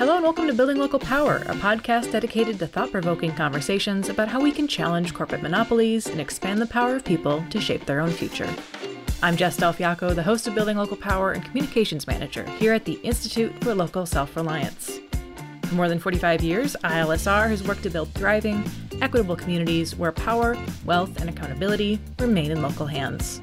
Hello and welcome to Building Local Power, a podcast dedicated to thought provoking conversations about how we can challenge corporate monopolies and expand the power of people to shape their own future. I'm Jess Del Fiacco, the host of Building Local Power and Communications Manager here at the Institute for Local Self Reliance. For more than 45 years, ILSR has worked to build thriving, equitable communities where power, wealth, and accountability remain in local hands.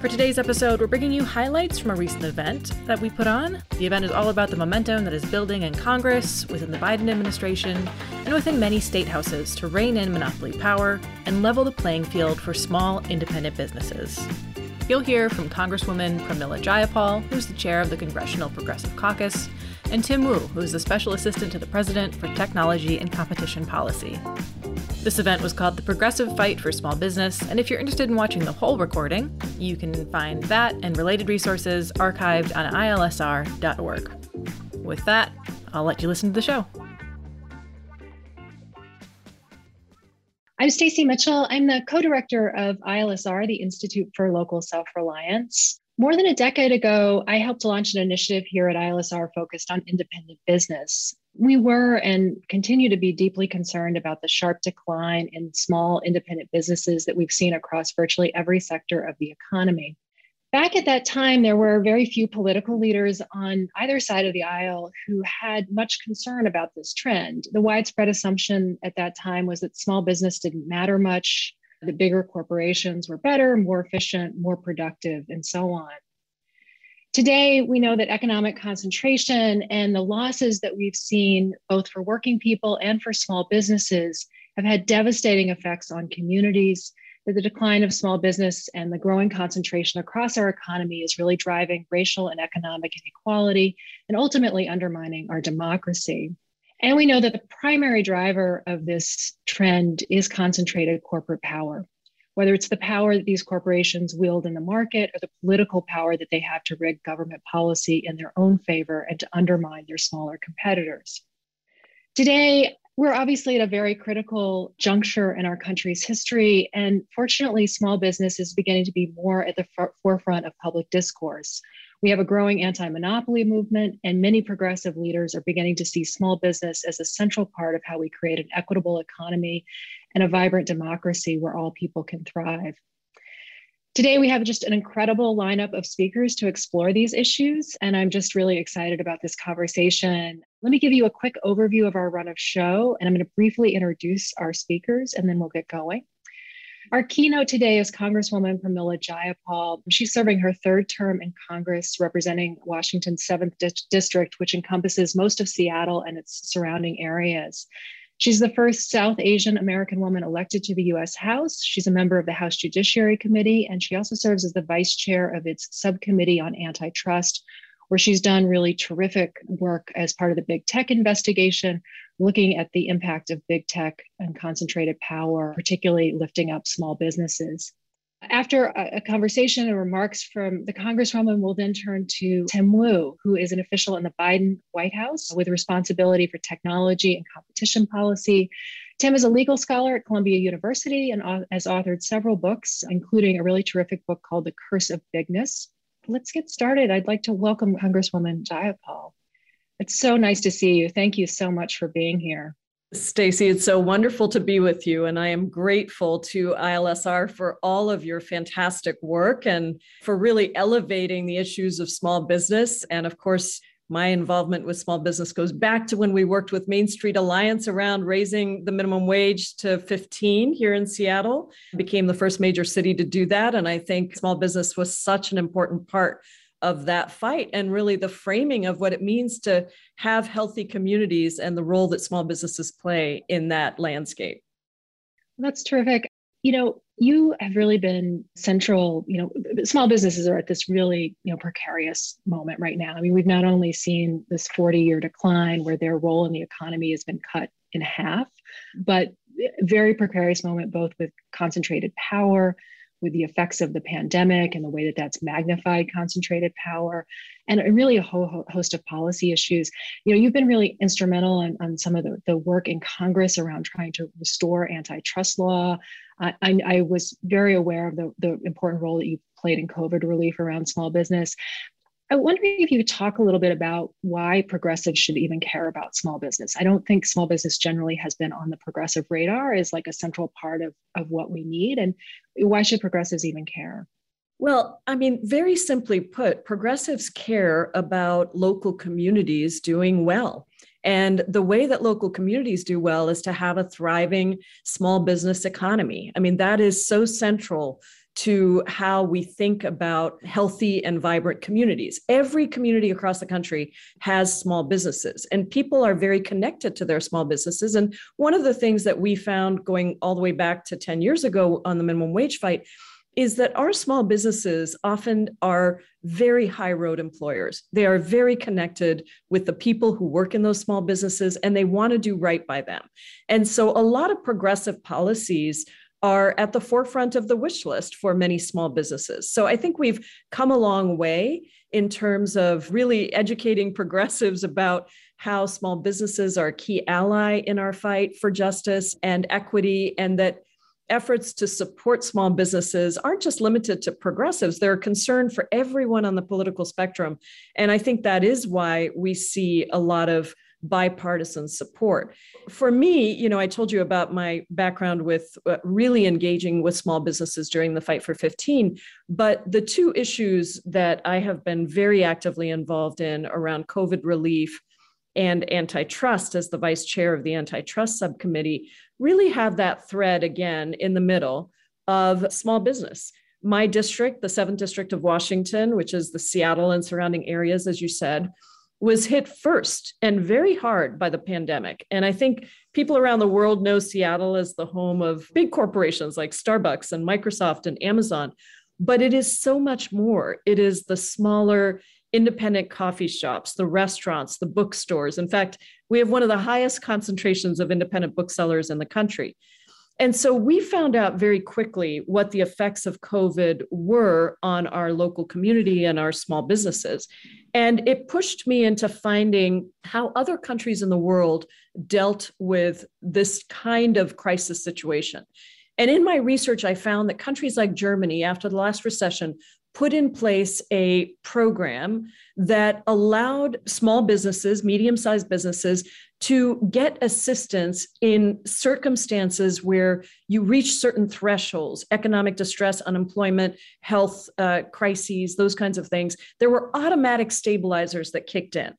For today's episode, we're bringing you highlights from a recent event that we put on. The event is all about the momentum that is building in Congress, within the Biden administration, and within many state houses to rein in monopoly power and level the playing field for small, independent businesses. You'll hear from Congresswoman Pramila Jayapal, who's the chair of the Congressional Progressive Caucus, and Tim Wu, who is the Special Assistant to the President for Technology and Competition Policy. This event was called the Progressive Fight for Small Business, and if you're interested in watching the whole recording, you can find that and related resources archived on ilsr.org. With that, I'll let you listen to the show. I'm Stacy Mitchell. I'm the co-director of ILSR, the Institute for Local Self-Reliance. More than a decade ago, I helped launch an initiative here at ILSR focused on independent business. We were and continue to be deeply concerned about the sharp decline in small independent businesses that we've seen across virtually every sector of the economy. Back at that time, there were very few political leaders on either side of the aisle who had much concern about this trend. The widespread assumption at that time was that small business didn't matter much, the bigger corporations were better, more efficient, more productive, and so on. Today, we know that economic concentration and the losses that we've seen, both for working people and for small businesses, have had devastating effects on communities. That the decline of small business and the growing concentration across our economy is really driving racial and economic inequality and ultimately undermining our democracy. And we know that the primary driver of this trend is concentrated corporate power, whether it's the power that these corporations wield in the market or the political power that they have to rig government policy in their own favor and to undermine their smaller competitors. Today, we're obviously at a very critical juncture in our country's history. And fortunately, small business is beginning to be more at the forefront of public discourse. We have a growing anti monopoly movement, and many progressive leaders are beginning to see small business as a central part of how we create an equitable economy and a vibrant democracy where all people can thrive. Today, we have just an incredible lineup of speakers to explore these issues, and I'm just really excited about this conversation. Let me give you a quick overview of our run of show, and I'm going to briefly introduce our speakers, and then we'll get going. Our keynote today is Congresswoman Pramila Jayapal. She's serving her third term in Congress, representing Washington's 7th di- District, which encompasses most of Seattle and its surrounding areas. She's the first South Asian American woman elected to the US House. She's a member of the House Judiciary Committee, and she also serves as the vice chair of its subcommittee on antitrust, where she's done really terrific work as part of the big tech investigation, looking at the impact of big tech and concentrated power, particularly lifting up small businesses. After a, conversation and remarks from the Congresswoman, we'll then turn to Tim Wu, who is an official in the Biden White House with responsibility for technology and competition policy. Tim is a legal scholar at Columbia University and has authored several books, including a really terrific book called The Curse of Bigness. Let's get started. I'd like to welcome Congresswoman Jayapal. It's so nice to see you. Thank you so much for being here. Stacy, it's so wonderful to be with you. And I am grateful to ILSR for all of your fantastic work and for really elevating the issues of small business. And of course, my involvement with small business goes back to when we worked with Main Street Alliance around raising the minimum wage to 15 here in Seattle. Became the first major city to do that. And I think small business was such an important part of that fight and really the framing of what it means to have healthy communities and the role that small businesses play in that landscape. That's terrific. You know, you have really been central, you know, small businesses are at this really, you know, precarious moment right now. I mean, we've not only seen this 40 year decline where their role in the economy has been cut in half, but very precarious moment both with concentrated power, with the effects of the pandemic and the way that that's magnified concentrated power and really a whole host of policy issues. You know you've been really instrumental in, on some of the, the work in congress around trying to restore antitrust law. I, I, I was very aware of the, the important role that you played in covid relief around small business I wonder if you could talk a little bit about why progressives should even care about small business. I don't think small business generally has been on the progressive radar as like a central part of, of what we need. And why should progressives even care? Well, I mean, very simply put, progressives care about local communities doing well. And the way that local communities do well is to have a thriving small business economy. I mean, that is so central to how we think about healthy and vibrant communities. Every community across the country has small businesses, and people are very connected to their small businesses. And one of the things that we found going all the way back to 10 years ago on the minimum wage fight is that our small businesses often are very high road employers. They are very connected with the people who work in those small businesses and they want to do right by them. And so a lot of progressive policies are at the forefront of the wish list for many small businesses. So I think we've come a long way in terms of really educating progressives about how small businesses are a key ally in our fight for justice and equity, and that efforts to support small businesses aren't just limited to progressives, they're a concern for everyone on the political spectrum. And I think that is why we see a lot of bipartisan support. For me, you know, I told you about my background with uh, really engaging with small businesses during the fight for 15, but the two issues that I have been very actively involved in around COVID relief and antitrust as the vice chair of the antitrust subcommittee really have that thread again in the middle of small business. My district, the 7th District of Washington, which is the Seattle and surrounding areas, as you said, was hit first and very hard by the pandemic. And I think people around the world know Seattle as the home of big corporations like Starbucks and Microsoft and Amazon. But it is so much more. It is the smaller, independent coffee shops, the restaurants, the bookstores. In fact, we have one of the highest concentrations of independent booksellers in the country. And so we found out very quickly what the effects of COVID were on our local community and our small businesses. And it pushed me into finding how other countries in the world dealt with this kind of crisis situation. And in my research, I found that countries like Germany, after the last recession, put in place a program that allowed small businesses, medium sized businesses, to get assistance in circumstances where you reach certain thresholds economic distress, unemployment, health uh, crises, those kinds of things. There were automatic stabilizers that kicked in.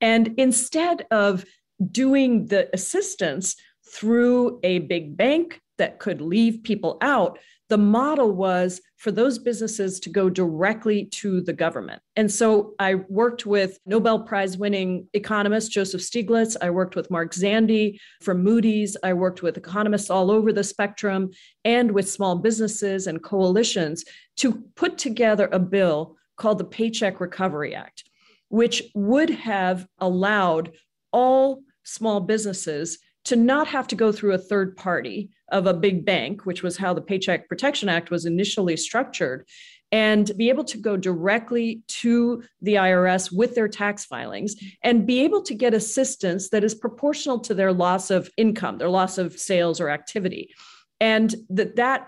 And instead of doing the assistance through a big bank that could leave people out, the model was for those businesses to go directly to the government. And so I worked with Nobel Prize winning economist Joseph Stiglitz. I worked with Mark Zandi from Moody's. I worked with economists all over the spectrum and with small businesses and coalitions to put together a bill called the Paycheck Recovery Act, which would have allowed all small businesses to not have to go through a third party of a big bank, which was how the Paycheck Protection Act was initially structured, and be able to go directly to the IRS with their tax filings and be able to get assistance that is proportional to their loss of income, their loss of sales or activity. And that that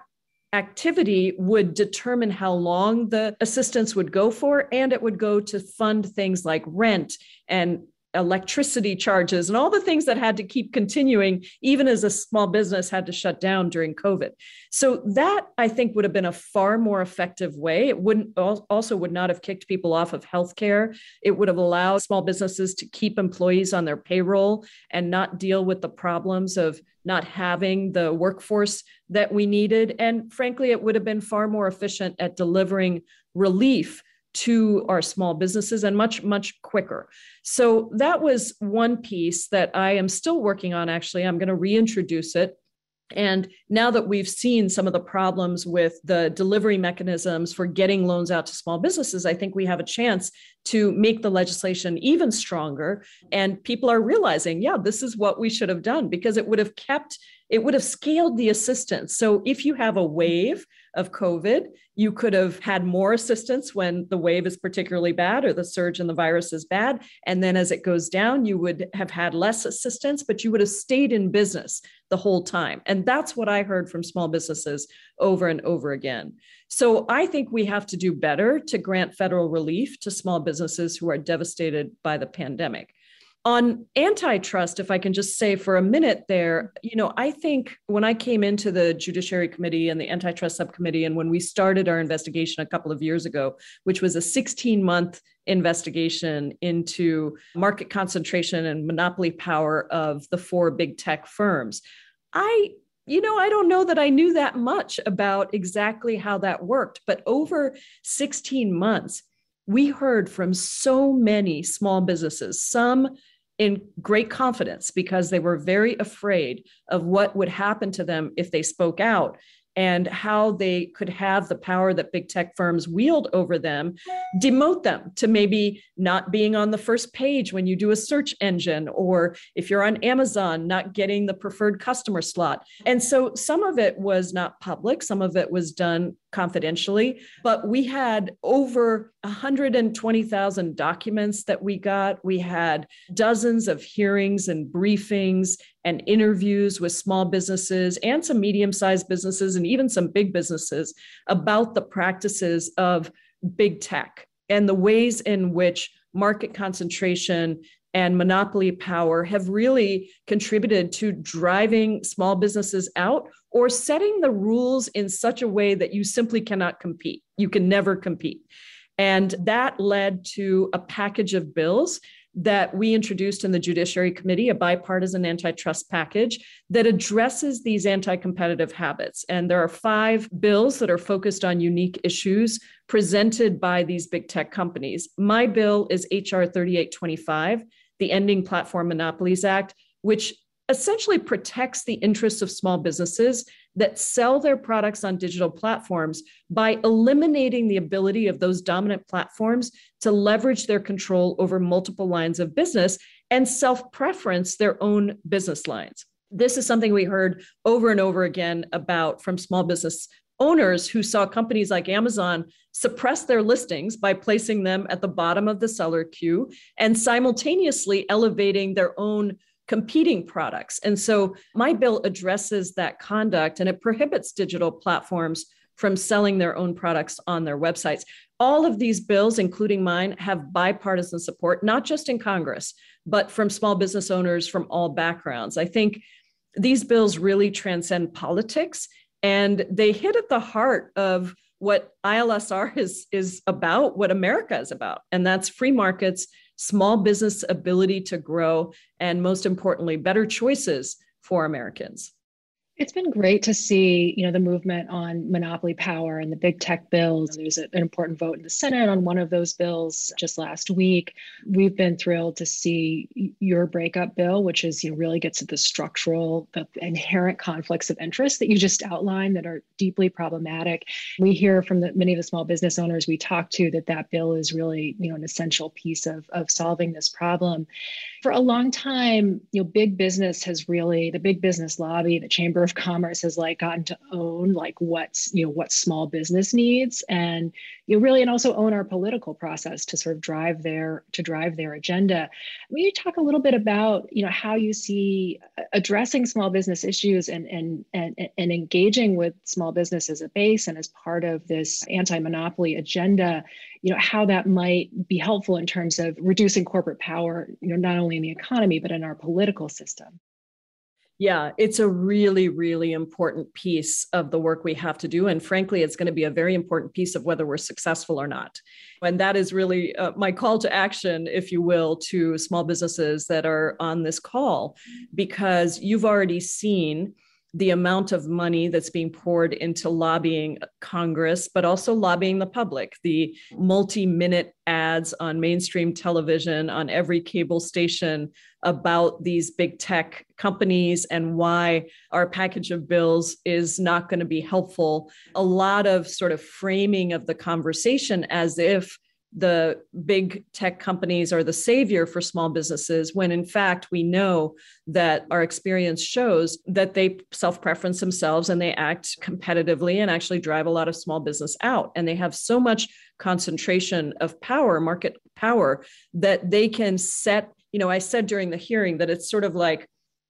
activity would determine how long the assistance would go for and it would go to fund things like rent and electricity charges and all the things that had to keep continuing even as a small business had to shut down during covid. So that i think would have been a far more effective way. It wouldn't also would not have kicked people off of healthcare. It would have allowed small businesses to keep employees on their payroll and not deal with the problems of not having the workforce that we needed. And frankly it would have been far more efficient at delivering relief to our small businesses and much, much quicker. So that was one piece that I am still working on. Actually, I'm going to reintroduce it. And now that we've seen some of the problems with the delivery mechanisms for getting loans out to small businesses, I think we have a chance to make the legislation even stronger. And people are realizing, yeah, this is what we should have done because it would have kept, it would have scaled the assistance. So if you have a wave, of COVID. You could have had more assistance when the wave is particularly bad or the surge in the virus is bad. And then as it goes down, you would have had less assistance, but you would have stayed in business. the whole time. And that's what I heard from small businesses over and over again. So I think we have to do better to grant federal relief to small businesses who are devastated by the pandemic. On antitrust, if I can just say for a minute there, you know, I think when I came into the Judiciary Committee and the Antitrust Subcommittee, and when we started our investigation a couple of years ago, which was a 16 month investigation into market concentration and monopoly power of the four big tech firms, I you know, I don't know that I knew that much about exactly how that worked, but over 16 months, we heard from so many small businesses, some in great confidence because they were very afraid of what would happen to them if they spoke out and how they could have the power that big tech firms wield over them demote them to maybe not being on the first page when you do a search engine, or if you're on Amazon, not getting the preferred customer slot. And so some of it was not public, some of it was done confidentially, but we had over 120,000 documents that we got. We had dozens of hearings and briefings and interviews with small businesses and some medium sized businesses and even some big businesses about the practices of big tech and the ways in which market concentration and monopoly power have really contributed to driving small businesses out or setting the rules in such a way that you simply cannot compete. You can never compete. And that led to a package of bills that we introduced in the Judiciary Committee, a bipartisan antitrust package that addresses these anti competitive habits. And there are five bills that are focused on unique issues presented by these big tech companies. My bill is H.R. 3825, the Ending Platform Monopolies Act, which essentially protects the interests of small businesses that sell their products on digital platforms by eliminating the ability of those dominant platforms to leverage their control over multiple lines of business and self preference their own business lines. This is something we heard over and over again about from small business owners who saw companies like Amazon suppress their listings by placing them at the bottom of the seller queue and simultaneously elevating their own competing products. And so my bill addresses that conduct and it prohibits digital platforms from selling their own products on their websites. All of these bills, including mine, have bipartisan support, not just in Congress, but from small business owners from all backgrounds. I think these bills really transcend politics and they hit at the heart of what ILSR is, is about, what America is about, and that's free markets small business ability to grow, and most importantly, better choices for Americans. It's been great to see, you know, the movement on monopoly power and the big tech bills. There's an important vote in the Senate on one of those bills just last week. We've been thrilled to see your breakup bill, which is, you know, really gets at the structural, the inherent conflicts of interest that you just outlined that are deeply problematic. We hear from the, many of the small business owners we talk to that that bill is really, you know, an essential piece of, of solving this problem. For a long time, you know, big business has really, the big business lobby, the Chamber Chamber of Commerce has like gotten to own like what's you know what small business needs and you know, really and also own our political process to sort of drive their to drive their agenda. Will you talk a little bit about you know how you see addressing small business issues and and and, and engaging with small business as a base and as part of this anti-monopoly agenda? You know how that might be helpful in terms of reducing corporate power, you know, not only in the economy but in our political system. Yeah, it's a really, really important piece of the work we have to do. And frankly, it's going to be a very important piece of whether we're successful or not. And that is really uh, my call to action, if you will, to small businesses that are on this call, because you've already seen the amount of money that's being poured into lobbying Congress, but also lobbying the public, the multi minute ads on mainstream television, on every cable station about these big tech companies and why our package of bills is not going to be helpful. A lot of sort of framing of the conversation as if the big tech companies are the savior for small businesses when in fact we know that our experience shows that they self-preference themselves and they act competitively and actually drive a lot of small business out. And they have so much concentration of power market power that they can set you know i said during the hearing that it's sort of like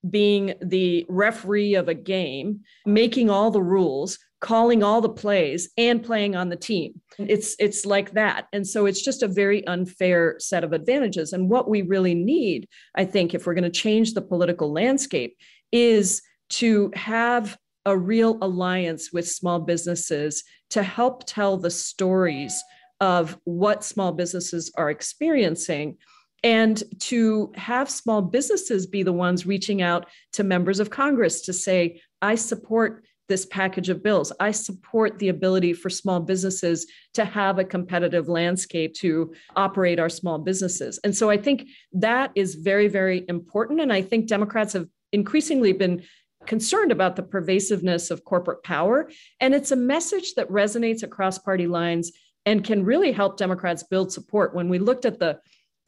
being the referee of a game, making all the rules, calling all the plays and playing on the team. It's it's like that. And so it's just a very unfair set of advantages and what we really need, I think if we're going to change the political landscape is to have a real alliance with small businesses to help tell the stories of what small businesses are experiencing and to have small businesses be the ones reaching out to members of Congress to say, I support this package of bills. I support the ability for small businesses to have a competitive landscape to operate our small businesses. And so I think that is very, very important. And I think Democrats have increasingly been concerned about the pervasiveness of corporate power. And it's a message that resonates across party lines and can really help Democrats build support. When we looked at the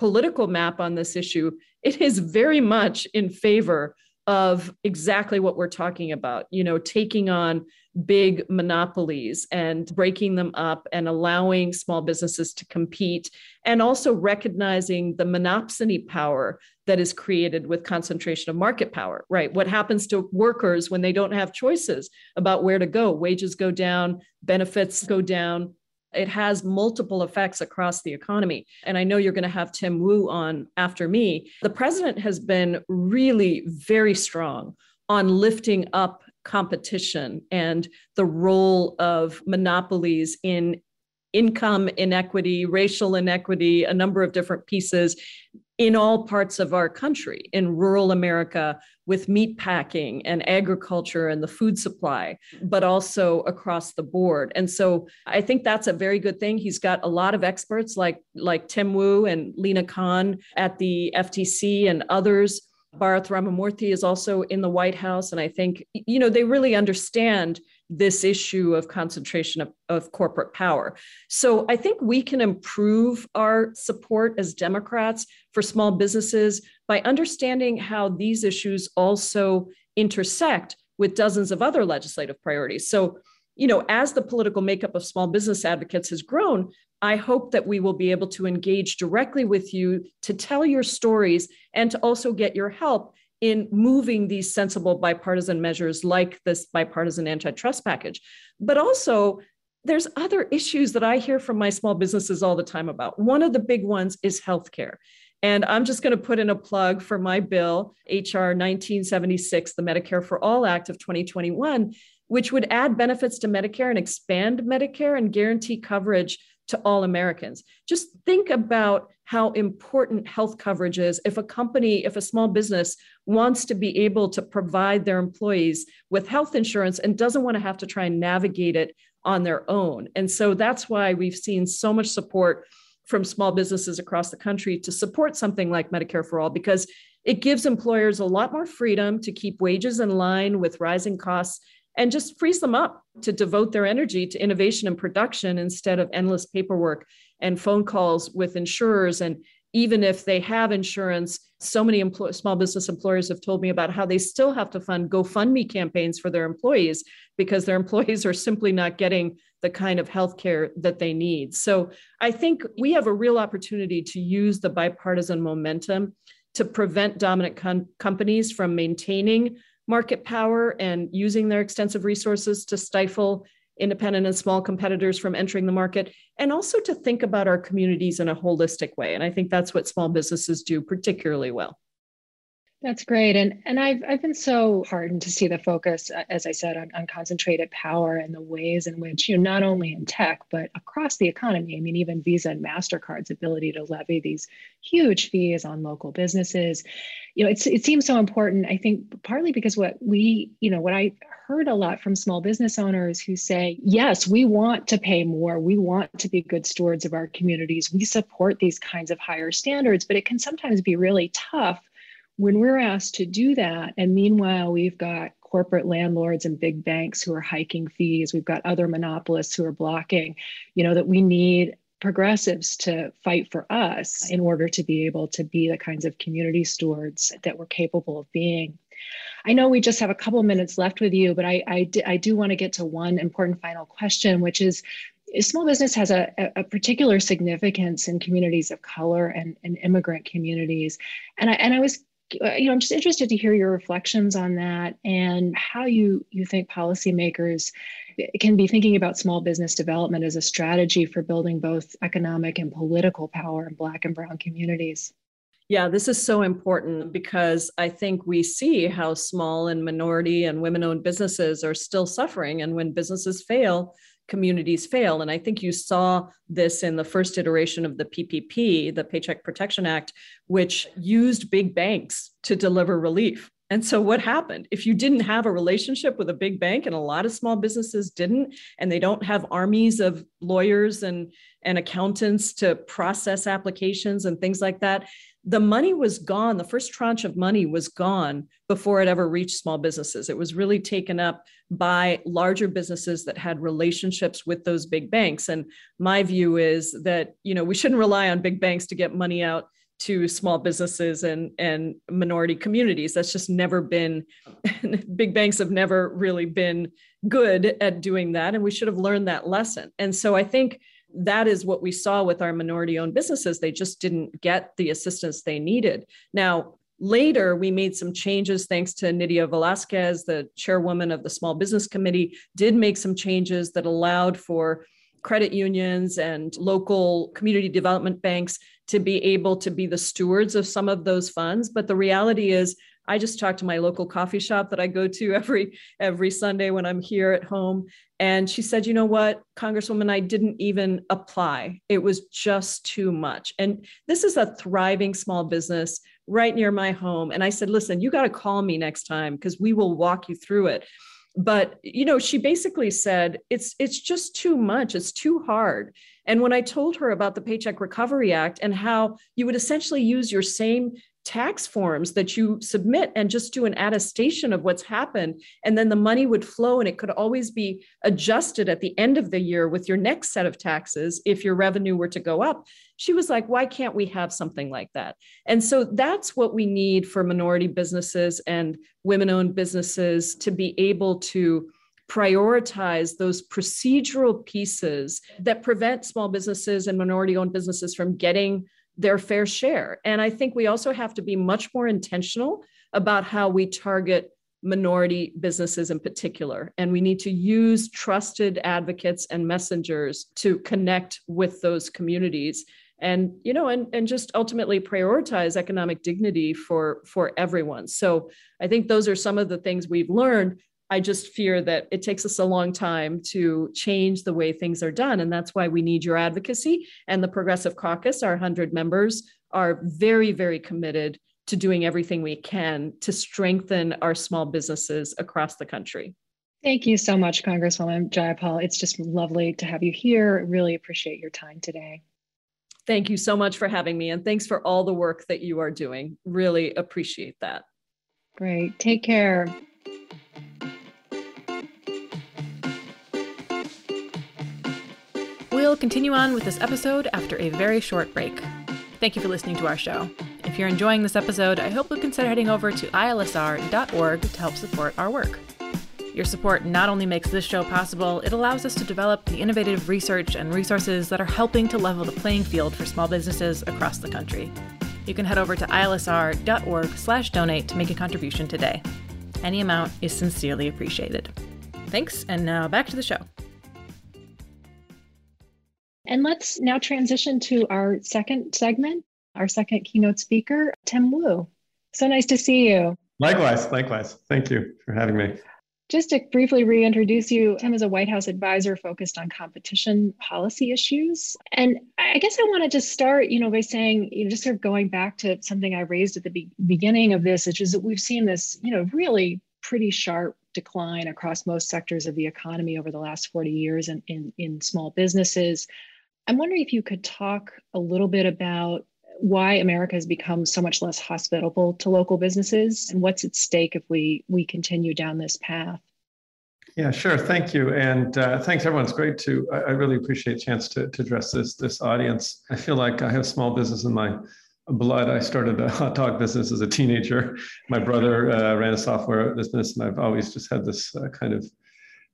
political map on this issue, it is very much in favor of exactly what we're talking about, you know, taking on big monopolies and breaking them up and allowing small businesses to compete and also recognizing the monopsony power that is created with concentration of market power right? What happens to workers when they don't have choices about where to go? Wages go down benefits go down it has multiple effects across the economy. And I know you're going to have Tim Wu on after me. The president has been really very strong on lifting up competition and the role of monopolies in income inequity, racial inequity, a number of different pieces in all parts of our country, in rural America, with meat packing and agriculture and the food supply, but also across the board. And so I think that's a very good thing. He's got a lot of experts like, like Tim Wu and Lina Khan at the FTC and others. Bharat Ramamurti is also in the White House. And I think, you know, they really understand this issue of concentration of, of corporate power. So I think we can improve our support as Democrats for small businesses by understanding how these issues also intersect with dozens of other legislative priorities. So, you know, as the political makeup of small business advocates has grown, I hope that we will be able to engage directly with you to tell your stories and to also get your help in moving these sensible bipartisan measures like this bipartisan antitrust package. But also, there's other issues that I hear from my small businesses all the time about. One of the big ones is healthcare. And I'm just going to put in a plug for my bill, HR 1976, the Medicare for All Act of 2021, which would add benefits to Medicare and expand Medicare and guarantee coverage to all Americans. Just think about how important health coverage is if a company, if a small business wants to be able to provide their employees with health insurance and doesn't want to have to try and navigate it on their own. And so that's why we've seen so much support from small businesses across the country to support something like Medicare for All because it gives employers a lot more freedom to keep wages in line with rising costs and just frees them up to devote their energy to innovation and production instead of endless paperwork and phone calls with insurers and even if they have insurance, so many small business employers have told me about how they still have to fund GoFundMe campaigns for their employees because their employees are simply not getting the kind of health care that they need. So I think we have a real opportunity to use the bipartisan momentum to prevent dominant com- companies from maintaining market power and using their extensive resources to stifle independent and small competitors from entering the market, and also to think about our communities in a holistic way. And I think that's what small businesses do particularly well. That's great. And and I've I've been so heartened to see the focus, uh, as I said, on, on concentrated power and the ways in which, you know, not only in tech, but across the economy. I mean, even Visa and MasterCard's ability to levy these huge fees on local businesses. You know, it's it seems so important, I think, partly because what we, you know, what I heard a lot from small business owners who say, yes, we want to pay more. We want to be good stewards of our communities. We support these kinds of higher standards, but it can sometimes be really tough when we're asked to do that, and meanwhile, we've got corporate landlords and big banks who are hiking fees, we've got other monopolists who are blocking, you know, that we need progressives to fight for us in order to be able to be the kinds of community stewards that we're capable of being. I know we just have a couple minutes left with you, but I, I, I do want to get to one important final question, which is small business has a, a particular significance in communities of color and, and immigrant communities. And I, and I was Uh, you know, I'm just interested to hear your reflections on that and how you you think policymakers eh, can be thinking about small business development as a strategy for building both economic and political power in Black and Brown communities. Yeah, this is so important because I think we see how small and minority and women owned businesses are still suffering. And when businesses fail, communities fail. And I think you saw this in the first iteration of the PPP, the Paycheck Protection Act, which used big banks to deliver relief. And so, what happened? If you didn't have a relationship with a big bank, and a lot of small businesses didn't, and they don't have armies of lawyers and, and accountants to process applications and things like that, the money was gone. The first tranche of money was gone before it ever reached small businesses. It was really taken up by larger businesses that had relationships with those big banks. And my view is that, you know, we shouldn't rely on big banks to get money out to small businesses and and minority communities that's just never been big banks have never really been good at doing that and we should have learned that lesson and so i think that is what we saw with our minority owned businesses. They just didn't get the assistance they needed. Now, later we made some changes thanks to Nydia Velázquez, the chairwoman of the Small Business Committee, did make some changes that allowed for credit unions and local community development banks to be able to be the stewards of some of those funds. But the reality is, I just talked to my local coffee shop that I go to every every Sunday when I'm here at home and she said, "You know what, Congresswoman, I didn't even apply. It was just too much." And this is a thriving small business right near my home and I said, "Listen, you got to call me next time because we will walk you through it." But, you know, she basically said, "It's it's just too much. It's too hard." And when I told her about the Paycheck Recovery Act and how you would essentially use your same tax forms that you submit and just do an attestation of what's happened. And then the money would flow and it could always be adjusted at the end of the year with your next set of taxes if your revenue were to go up. She was like, why can't we have something like that? And so that's what we need for minority businesses and women owned businesses to be able to prioritize those procedural pieces that prevent small businesses and minority owned businesses from getting their fair share. And I think we also have to be much more intentional about how we target minority businesses in particular. And we need to use trusted advocates and messengers to connect with those communities and you know and, and just ultimately prioritize economic dignity for for everyone so i think those are some of the things we've learned I just fear that it takes us a long time to change the way things are done. And that's why we need your advocacy. And the Progressive Caucus, our 100 members, are very, very committed to doing everything we can to strengthen our small businesses across the country. Thank you so much, Congresswoman Jayapal. It's just lovely to have you here. Really appreciate your time today. Thank you so much for having me. And thanks for all the work that you are doing. Really appreciate that. Great. Take care. We'll continue on with this episode after a very short break. Thank you for listening to our show. If you're enjoying this episode, I hope you'll consider heading over to ilsr.org to help support our work. Your support not only makes this show possible, it allows us to develop the innovative research and resources that are helping to level the playing field for small businesses across the country. You can head over to ilsr.org/donate to make a contribution today. Any amount is sincerely appreciated. Thanks, and now back to the show. And let's now transition to our second segment, our second keynote speaker, Tim Wu. So nice to see you. Likewise, likewise. Thank you for having me. Just to briefly reintroduce you, Tim is a White House advisor focused on competition policy issues. And I guess I want to just start, you know, by saying, you know, just sort of going back to something I raised at the be- beginning of this, which is that we've seen this, you know, really pretty sharp decline across most sectors of the economy over the last 40 years in, in, in small businesses. I'm wondering if you could talk a little bit about why America has become so much less hospitable to local businesses and what's at stake if we we continue down this path. Yeah, sure. Thank you, and uh, thanks everyone. It's great to. I, I, really appreciate a chance to, to address this this audience. I feel like I have small business in my blood. I started a hot dog business as a teenager. My brother uh, ran a software business, and I've always just had this uh, kind of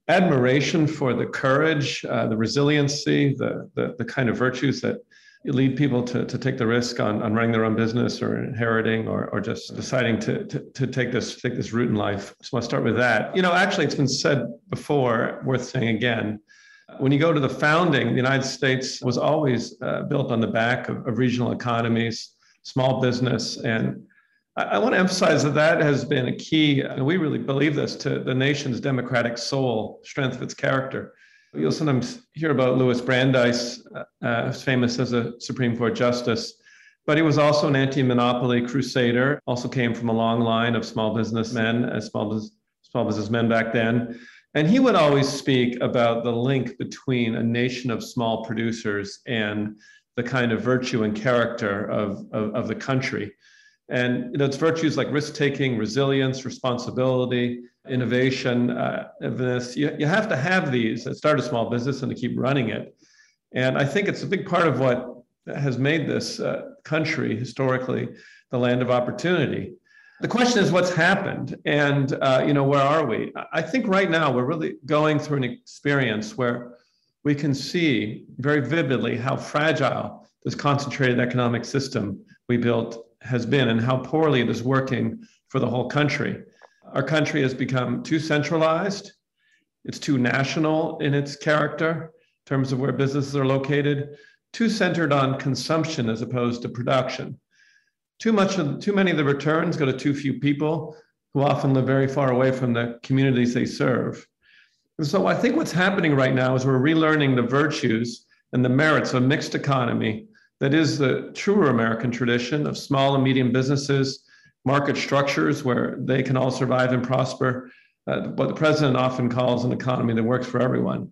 admiration for the courage, uh, the resiliency, the, the, the kind of virtues that lead people to, to take the risk on, on running their own business or inheriting or, or just deciding to, to, to take this take this route in life. So I'll start with that. You know, actually, it's been said before, worth saying again. When you go to the founding, the United States was always uh, built on the back of, of, regional economies, small business. And I, want to emphasize that that has been a key, and we really believe this, to the nation's democratic soul, strength of its character. You'll sometimes hear about Louis Brandeis, uh, famous as a Supreme Court justice, but he was also an anti-monopoly crusader. Also came from a long line of small businessmen, as uh, small, business, small businessmen back then. And he would always speak about the link between a nation of small producers and the kind of virtue and character of, of, of the country. And you know, it's virtues like risk taking, resilience, responsibility, innovation, uh. You, you have to have these to start a small business and to keep running it. And I think it's a big part of what has made this uh, country historically the land of opportunity. The question is what's happened and uh, you know where are we? I think right now we're really going through an experience where we can see very vividly how fragile this concentrated economic system we built has been and how poorly it is working for the whole country. Our country has become too centralized, it's too national in its character in terms of where businesses are located, too centered on consumption as opposed to production. Too much of, too many of the returns go to too few people who often live very far away from the communities they serve. And so I think what's happening right now is we're relearning the virtues and the merits of a mixed economy that is the truer American tradition of small and medium businesses, market structures where they can all survive and prosper, uh, what the president often calls an economy that works for everyone.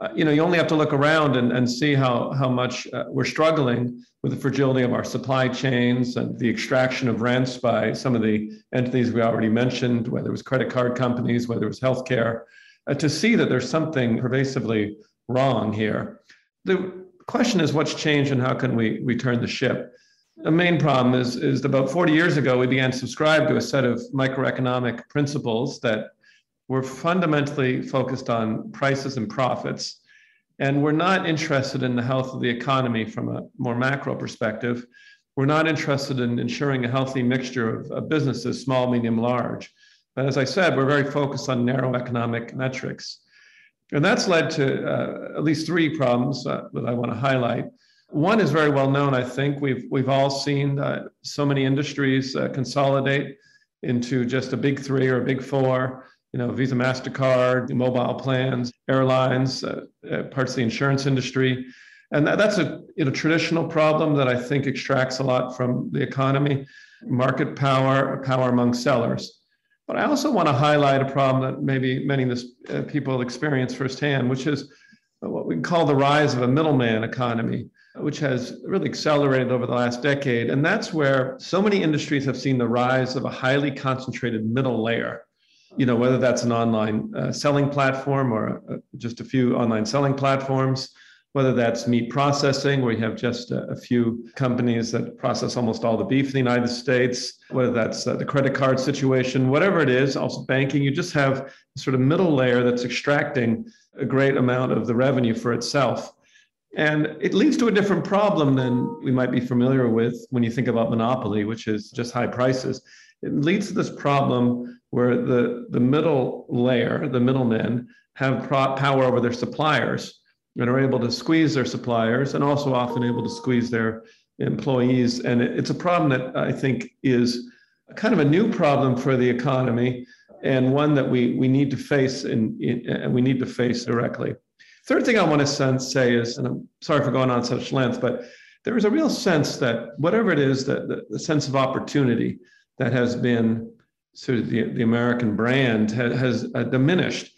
Uh, you know, you only have to look around and, and see how, how much uh, we're struggling with the fragility of our supply chains and the extraction of rents by some of the entities we already mentioned, whether it was credit card companies, whether it was healthcare, uh, to see that there's something pervasively wrong here. The question is what's changed and how can we return the ship? The main problem is, is about 40 years ago, we began to subscribe to a set of microeconomic principles that were fundamentally focused on prices and profits. And we're not interested in the health of the economy from a more macro perspective. We're not interested in ensuring a healthy mixture of, of businesses, small, medium, large. But as I said, we're very focused on narrow economic metrics. And that's led to uh, at least three problems uh, that I want to highlight. One is very well known, I think. We've, we've all seen uh, so many industries uh, consolidate into just a big three or a big four. You know, Visa, MasterCard, mobile plans, airlines, uh, uh, parts of the insurance industry. And that, that's a you know, traditional problem that I think extracts a lot from the economy market power, power among sellers. But I also want to highlight a problem that maybe many of this, uh, people experience firsthand, which is what we call the rise of a middleman economy, which has really accelerated over the last decade. And that's where so many industries have seen the rise of a highly concentrated middle layer. You know, whether that's an online uh, selling platform or uh, just a few online selling platforms, whether that's meat processing, where you have just a, a, few companies that process almost all the beef in the United States, whether that's uh, the credit card situation, whatever it is, also banking, you just have sort of middle layer that's extracting a great amount of the revenue for itself. And it leads to a different problem than we might be familiar with when you think about monopoly, which is just high prices. It leads to this problem where the, the middle layer, the middlemen, have pro- power over their suppliers and are able to squeeze their suppliers and also often able to squeeze their employees. And it's a problem that I think is kind of a new problem for the economy and one that we, we need to face and we need to face directly. Third thing I want to say is, and I'm sorry for going on such length, but there is a real sense that whatever it is, that the, the sense of opportunity that has been sort of the, the American brand has, has uh, diminished.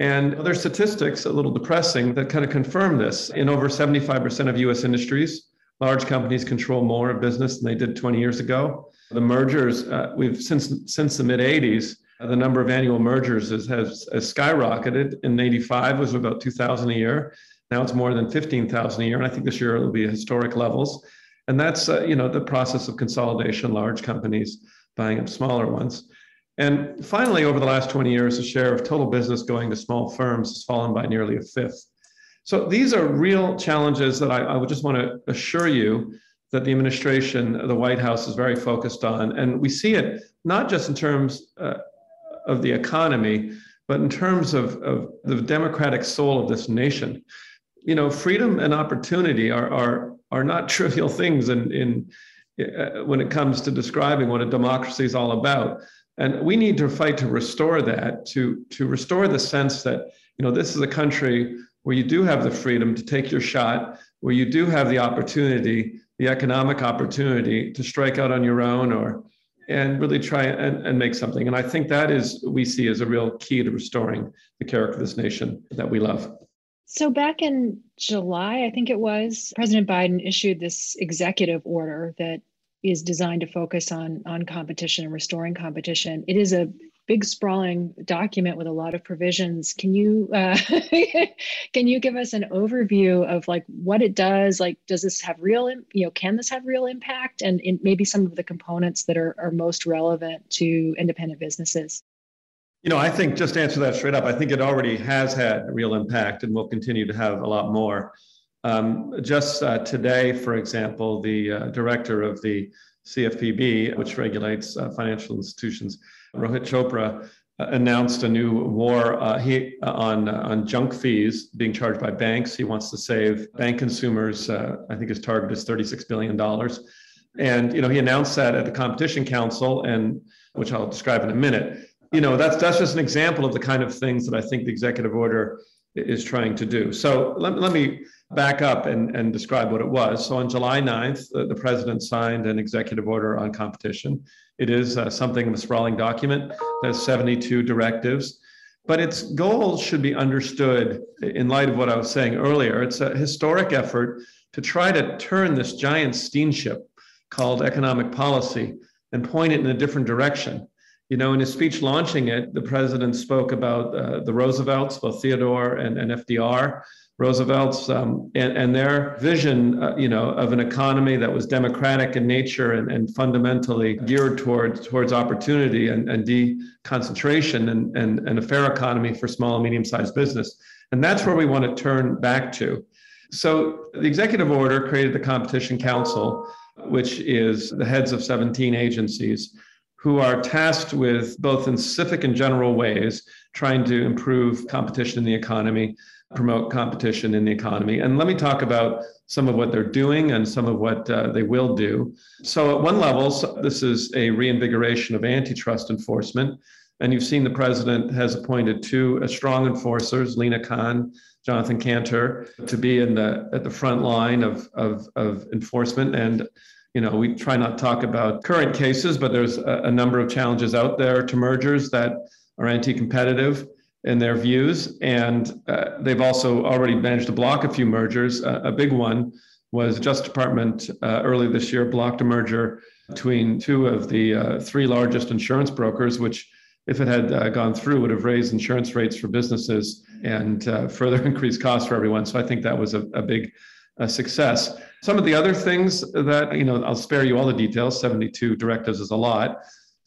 And other statistics, a little depressing, that kind of confirm this. In over 75% of US industries, large companies control more of business than they did 20 years ago. The mergers, uh, we've since since the mid 80s, uh, the number of annual mergers has, has, has skyrocketed. In 85 was about 2,000 a year. Now it's more than 15,000 a year. And I think this year it'll be historic levels. And that's, uh, you know, the process of consolidation, large companies buying up smaller ones. And finally, over the last 20 years, the share of total business going to small firms has fallen by nearly a fifth. So these are real challenges that I, I would just want to assure you that the administration, the White House is very focused on. And we see it not just in terms uh, of the economy, but in terms of, of the democratic soul of this nation. You know, freedom and opportunity are, are, are not trivial things in, in, uh, when it comes to describing what a democracy is all about. And we need to fight to restore that, to, to restore the sense that, you know, this is a country where you do have the freedom to take your shot, where you do have the opportunity, the economic opportunity to strike out on your own or and really try and, and make something. And I think that is we see as a real key to restoring the character of this nation that we love. So back in July, I think it was, President Biden issued this executive order that is designed to focus on on competition and restoring competition. It is a big sprawling document with a lot of provisions. Can you uh, can you give us an overview of like what it does? Like, does this have real you know can this have real impact? And in maybe some of the components that are are most relevant to independent businesses. You know, I think just to answer that straight up, I think it already has had real impact and will continue to have a lot more. Um, just uh, today, for example, the uh, director of the CFPB, which regulates uh, financial institutions, Rohit Chopra uh, announced a new war uh, he, uh, on, on junk fees being charged by banks. He wants to save bank consumers, I think his target is $36 billion. And, you know, he announced that at the Competition Council, and which I'll describe in a minute. You know, that's, that's just an example of the kind of things that I think the executive order is trying to do. So let, let me back up and, and describe what it was. So on July 9th, the, the president signed an executive order on competition. It is uh, something of a sprawling document. There's 72 directives, but its goals should be understood in light of what I was saying earlier. It's a historic effort to try to turn this giant steamship called economic policy and point it in a different direction. You know, in his speech launching it, the president spoke about uh, the Roosevelts, both Theodore and, and FDR, Roosevelt's um, and, and, their vision, uh, you know, of an economy that was democratic in nature and, and fundamentally geared towards towards opportunity and, and deconcentration and, and, and a fair economy for small and medium-sized business. And that's where we want to turn back to. So the executive order created the Competition Council, which is the heads of 17 agencies who are tasked with both in specific and general ways trying to improve competition in the economy promote competition in the economy. And let me talk about some of what they're doing and some of what uh, they will do. So, at one level, this is a reinvigoration of antitrust enforcement. And you've seen the president has appointed two uh, strong enforcers, Lina Khan, Jonathan Kanter, to be in the at the front line of, of, of enforcement. And you know, we try not to talk about current cases, but there's a, a number of challenges out there to mergers that are anti-competitive in their views. And uh, they've also already managed to block a few mergers. Uh, a big one was Justice Department uh, early this year blocked a merger between two of the uh, three largest insurance brokers, which, if it had uh, gone through, would have raised insurance rates for businesses and uh, further increased costs for everyone. So I think that was a, a big success. Some of the other things that, you know, I'll spare you all the details, 72 directives is a lot.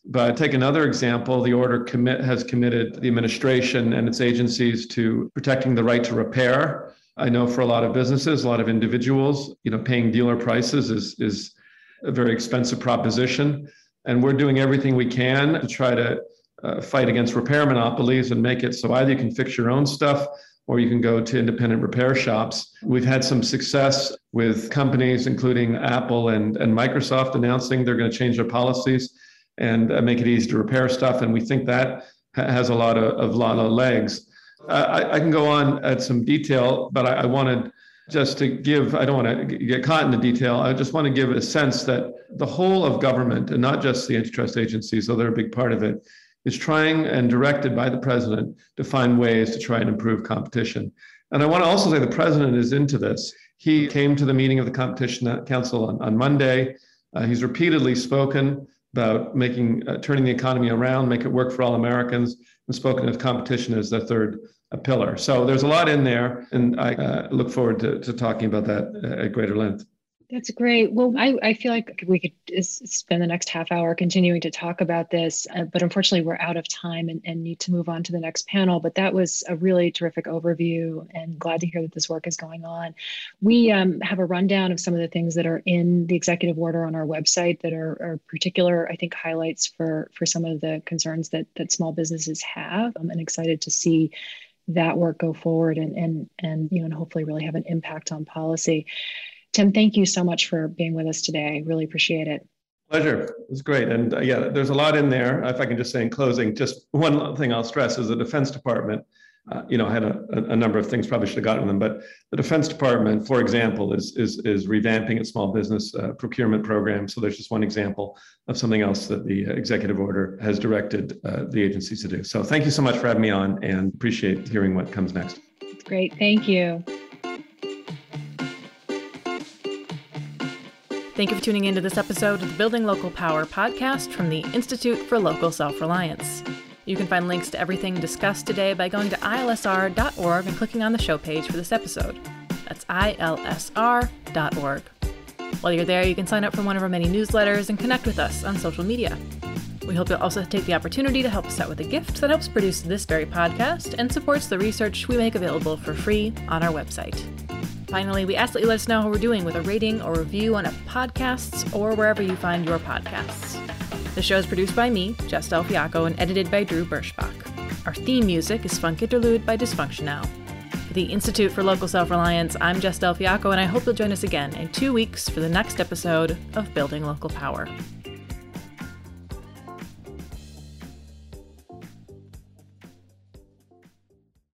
But take another example, the order commit has committed the administration and its agencies to protecting the right to repair. I know for a lot of businesses, a lot of individuals, you know, paying dealer prices is is a very expensive proposition. And we're doing everything we can to try to uh, fight against repair monopolies and make it so either you can fix your own stuff or you can go to independent repair shops. We've had some success with companies, including Apple and, and Microsoft, announcing they're going to change their policies and uh, make it easy to repair stuff. And we think that ha- has a lot of, of lot of legs. I, I, can go on at some detail, but I, I wanted just to give, I don't want to get caught in the detail. I just want to give a sense that the whole of government, and not just the antitrust agencies, though they're a big part of it, is trying and directed by the president to find ways to try and improve competition. And I want to also say the president is into this. He came to the meeting of the Competition Council on, on Monday. Uh, he's repeatedly spoken about making uh, turning the economy around, make it work for all Americans, and spoken of competition as the third uh, pillar. So there's a lot in there, and I uh, look forward to, to talking about that uh, at greater length. That's great. Well, I, I feel like we could spend the next half hour continuing to talk about this, uh, but unfortunately, we're out of time and, and need to move on to the next panel. But that was a really terrific overview, and glad to hear that this work is going on. We um, have a rundown of some of the things that are in the executive order on our website that are, are particular, I think, highlights for for some of the concerns that that small businesses have. I'm excited to see that work go forward and and and you know and hopefully really have an impact on policy. Tim, thank you so much for being with us today. Really appreciate it. Pleasure. It was great. And uh, yeah, there's a lot in there. If I can just say in closing, just one thing I'll stress is the Defense Department, uh, you know, had a, a, number of things, probably should have gotten them, but the Defense Department, for example, is, is, is revamping its small business uh, procurement program. So there's just one example of something else that the executive order has directed uh, the agencies to do. So thank you so much for having me on and appreciate hearing what comes next. That's great. Thank you. Thank you for tuning into this episode of the Building Local Power podcast from the Institute for Local Self Reliance. You can find links to everything discussed today by going to ilsr.org and clicking on the show page for this episode. That's ilsr.org. While you're there, you can sign up for one of our many newsletters and connect with us on social media. We hope you'll also take the opportunity to help us out with a gift that helps produce this very podcast and supports the research we make available for free on our website. Finally, we ask that you let us know how we're doing with a rating or review on Apple Podcasts or wherever you find your podcasts. The show is produced by me, Jess Del Fiacco, and edited by Drew Birschbach. Our theme music is Funk Interlude by Dysfunctional. For the Institute for Local Self Reliance, I'm Jess Del Fiacco, and I hope you'll join us again in two weeks for the next episode of Building Local Power.